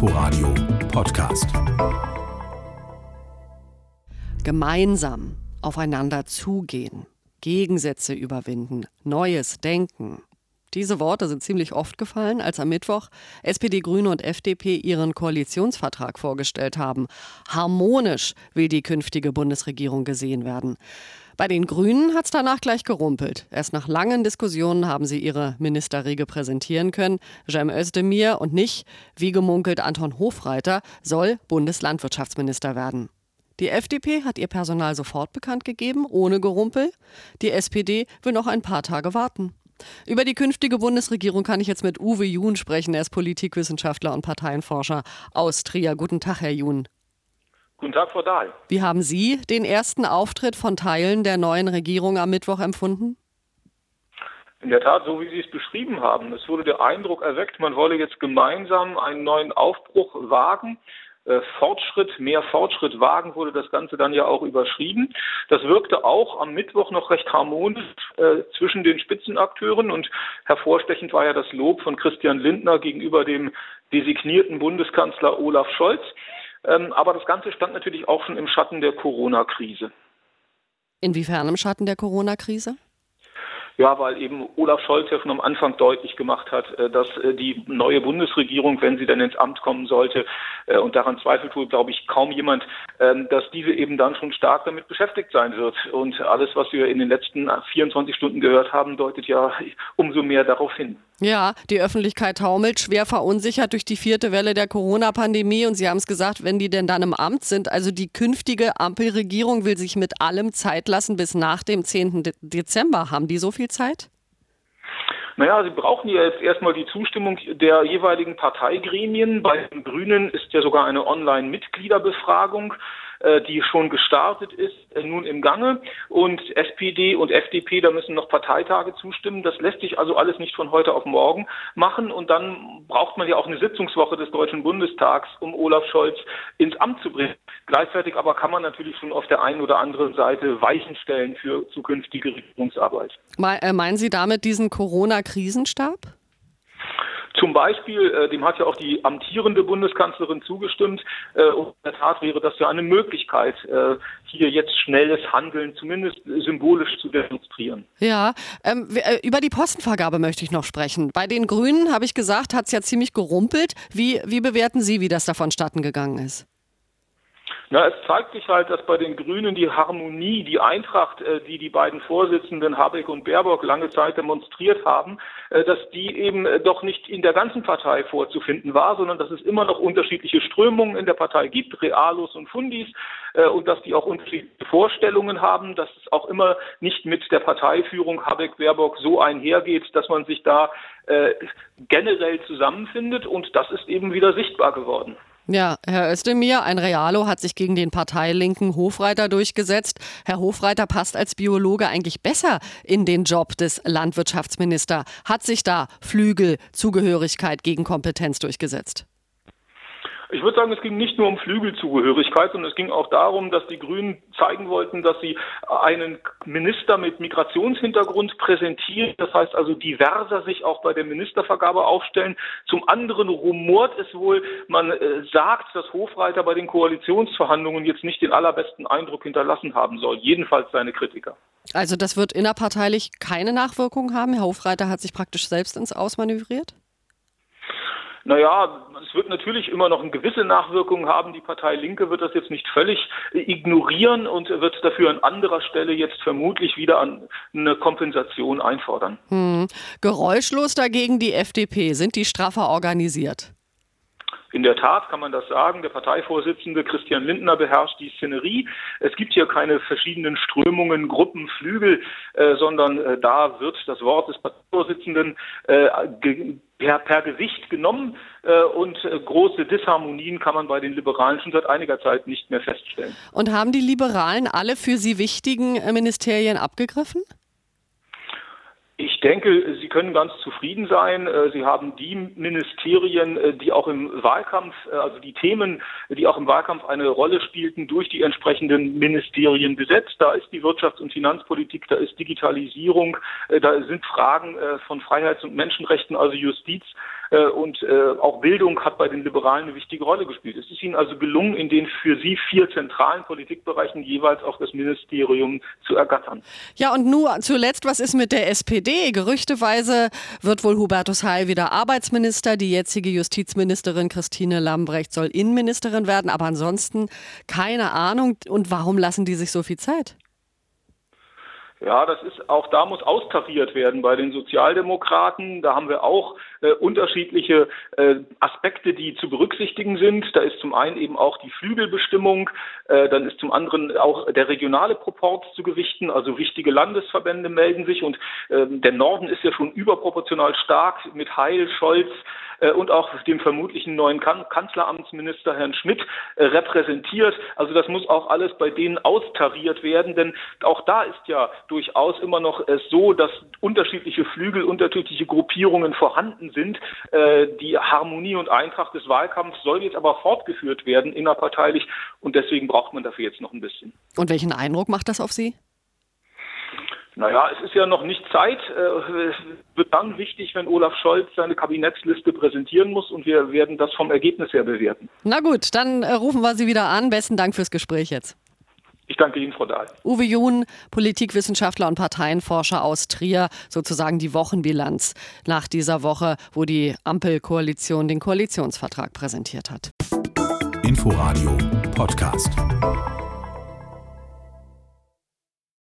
Inforadio Podcast. Gemeinsam aufeinander zugehen, Gegensätze überwinden, Neues denken. Diese Worte sind ziemlich oft gefallen, als am Mittwoch SPD, Grüne und FDP ihren Koalitionsvertrag vorgestellt haben. Harmonisch will die künftige Bundesregierung gesehen werden. Bei den Grünen hat es danach gleich gerumpelt. Erst nach langen Diskussionen haben sie ihre Ministerriege präsentieren können. Cem Özdemir und nicht, wie gemunkelt Anton Hofreiter, soll Bundeslandwirtschaftsminister werden. Die FDP hat ihr Personal sofort bekannt gegeben, ohne Gerumpel. Die SPD will noch ein paar Tage warten. Über die künftige Bundesregierung kann ich jetzt mit Uwe Jun sprechen. Er ist Politikwissenschaftler und Parteienforscher aus Trier. Guten Tag, Herr Jun. Guten Tag, Frau Dahl. Wie haben Sie den ersten Auftritt von Teilen der neuen Regierung am Mittwoch empfunden? In der Tat, so wie Sie es beschrieben haben. Es wurde der Eindruck erweckt, man wolle jetzt gemeinsam einen neuen Aufbruch wagen. Äh, Fortschritt, mehr Fortschritt wagen, wurde das Ganze dann ja auch überschrieben. Das wirkte auch am Mittwoch noch recht harmonisch äh, zwischen den Spitzenakteuren und hervorstechend war ja das Lob von Christian Lindner gegenüber dem designierten Bundeskanzler Olaf Scholz. Ähm, aber das Ganze stand natürlich auch schon im Schatten der Corona-Krise. Inwiefern im Schatten der Corona-Krise? Ja, weil eben Olaf Scholz ja schon am Anfang deutlich gemacht hat, äh, dass äh, die neue Bundesregierung, wenn sie dann ins Amt kommen sollte, äh, und daran zweifelt wohl, glaube ich, kaum jemand, ähm, dass diese eben dann schon stark damit beschäftigt sein wird. Und alles, was wir in den letzten 24 Stunden gehört haben, deutet ja umso mehr darauf hin. Ja, die Öffentlichkeit taumelt, schwer verunsichert durch die vierte Welle der Corona-Pandemie. Und Sie haben es gesagt, wenn die denn dann im Amt sind, also die künftige Ampelregierung will sich mit allem Zeit lassen bis nach dem 10. Dezember. Haben die so viel Zeit? Naja, sie brauchen ja jetzt erstmal die Zustimmung der jeweiligen Parteigremien. Bei den Grünen ist ja sogar eine Online-Mitgliederbefragung die schon gestartet ist, äh, nun im Gange. Und SPD und FDP, da müssen noch Parteitage zustimmen. Das lässt sich also alles nicht von heute auf morgen machen. Und dann braucht man ja auch eine Sitzungswoche des Deutschen Bundestags, um Olaf Scholz ins Amt zu bringen. Gleichzeitig aber kann man natürlich schon auf der einen oder anderen Seite Weichen stellen für zukünftige Regierungsarbeit. Äh, meinen Sie damit diesen Corona-Krisenstab? Zum Beispiel, äh, dem hat ja auch die amtierende Bundeskanzlerin zugestimmt. Äh, und in der Tat wäre das ja eine Möglichkeit, äh, hier jetzt schnelles Handeln zumindest symbolisch zu demonstrieren. Ja, ähm, äh, über die Postenvergabe möchte ich noch sprechen. Bei den Grünen, habe ich gesagt, hat es ja ziemlich gerumpelt. Wie, wie bewerten Sie, wie das da vonstatten gegangen ist? Na, es zeigt sich halt, dass bei den Grünen die Harmonie, die Eintracht, äh, die die beiden Vorsitzenden Habeck und Baerbock lange Zeit demonstriert haben, äh, dass die eben äh, doch nicht in der ganzen Partei vorzufinden war, sondern dass es immer noch unterschiedliche Strömungen in der Partei gibt, Realos und Fundis, und dass die auch unterschiedliche Vorstellungen haben, dass es auch immer nicht mit der Parteiführung Habeck-Baerbock so einhergeht, dass man sich da generell zusammenfindet und das ist eben wieder sichtbar geworden. Ja, Herr Özdemir, ein Realo hat sich gegen den parteilinken Hofreiter durchgesetzt. Herr Hofreiter passt als Biologe eigentlich besser in den Job des Landwirtschaftsministers. Hat sich da Flügel, Zugehörigkeit gegen Kompetenz durchgesetzt? Ich würde sagen, es ging nicht nur um Flügelzugehörigkeit, sondern es ging auch darum, dass die Grünen zeigen wollten, dass sie einen Minister mit Migrationshintergrund präsentieren. Das heißt also diverser sich auch bei der Ministervergabe aufstellen. Zum anderen rumort es wohl, man äh, sagt, dass Hofreiter bei den Koalitionsverhandlungen jetzt nicht den allerbesten Eindruck hinterlassen haben soll. Jedenfalls seine Kritiker. Also das wird innerparteilich keine Nachwirkung haben. Herr Hofreiter hat sich praktisch selbst ins Ausmanövriert? Naja, es wird natürlich immer noch eine gewisse Nachwirkung haben. Die Partei Linke wird das jetzt nicht völlig ignorieren und wird dafür an anderer Stelle jetzt vermutlich wieder eine Kompensation einfordern. Hm. Geräuschlos dagegen die FDP. Sind die straffer organisiert? In der Tat kann man das sagen. Der Parteivorsitzende Christian Lindner beherrscht die Szenerie. Es gibt hier keine verschiedenen Strömungen, Gruppen, Flügel, äh, sondern äh, da wird das Wort des Parteivorsitzenden äh, per, per Gesicht genommen äh, und äh, große Disharmonien kann man bei den Liberalen schon seit einiger Zeit nicht mehr feststellen. Und haben die Liberalen alle für sie wichtigen äh, Ministerien abgegriffen? Ich denke, Sie können ganz zufrieden sein. Äh, Sie haben die Ministerien, äh, die auch im Wahlkampf, äh, also die Themen, die auch im Wahlkampf eine Rolle spielten, durch die entsprechenden Ministerien besetzt. Da ist die Wirtschafts- und Finanzpolitik, da ist Digitalisierung, da sind Fragen von Freiheits- und Menschenrechten, also Justiz und auch Bildung hat bei den Liberalen eine wichtige Rolle gespielt. Es ist ihnen also gelungen, in den für sie vier zentralen Politikbereichen jeweils auch das Ministerium zu ergattern. Ja, und nur zuletzt, was ist mit der SPD? Gerüchteweise wird wohl Hubertus Heil wieder Arbeitsminister. Die jetzige Justizministerin Christine Lambrecht soll Innenministerin werden. Aber ansonsten keine Ahnung. Und warum lassen die sich so viel Zeit? Ja, das ist auch da muss austariert werden bei den Sozialdemokraten. Da haben wir auch äh, unterschiedliche äh, Aspekte, die zu berücksichtigen sind. Da ist zum einen eben auch die Flügelbestimmung, äh, dann ist zum anderen auch der regionale Proport zu gewichten. Also wichtige Landesverbände melden sich und ähm, der Norden ist ja schon überproportional stark mit Heil, Scholz äh, und auch dem vermutlichen neuen kan Kanzleramtsminister Herrn Schmidt äh, repräsentiert. Also das muss auch alles bei denen austariert werden, denn auch da ist ja durchaus immer noch es so, dass unterschiedliche Flügel, unterschiedliche Gruppierungen vorhanden sind. Äh, die Harmonie und Eintracht des Wahlkampfs soll jetzt aber fortgeführt werden innerparteilich und deswegen braucht man dafür jetzt noch ein bisschen. Und welchen Eindruck macht das auf Sie? Naja, es ist ja noch nicht Zeit. Äh, es wird dann wichtig, wenn Olaf Scholz seine Kabinettsliste präsentieren muss und wir werden das vom Ergebnis her bewerten. Na gut, dann äh, rufen wir Sie wieder an. Besten Dank fürs Gespräch jetzt. Ich danke Ihnen, Frau Dahl. Uwe Jun, Politikwissenschaftler und Parteienforscher aus Trier, sozusagen die Wochenbilanz nach dieser Woche, wo die Ampelkoalition den Koalitionsvertrag präsentiert hat. Inforadio Podcast.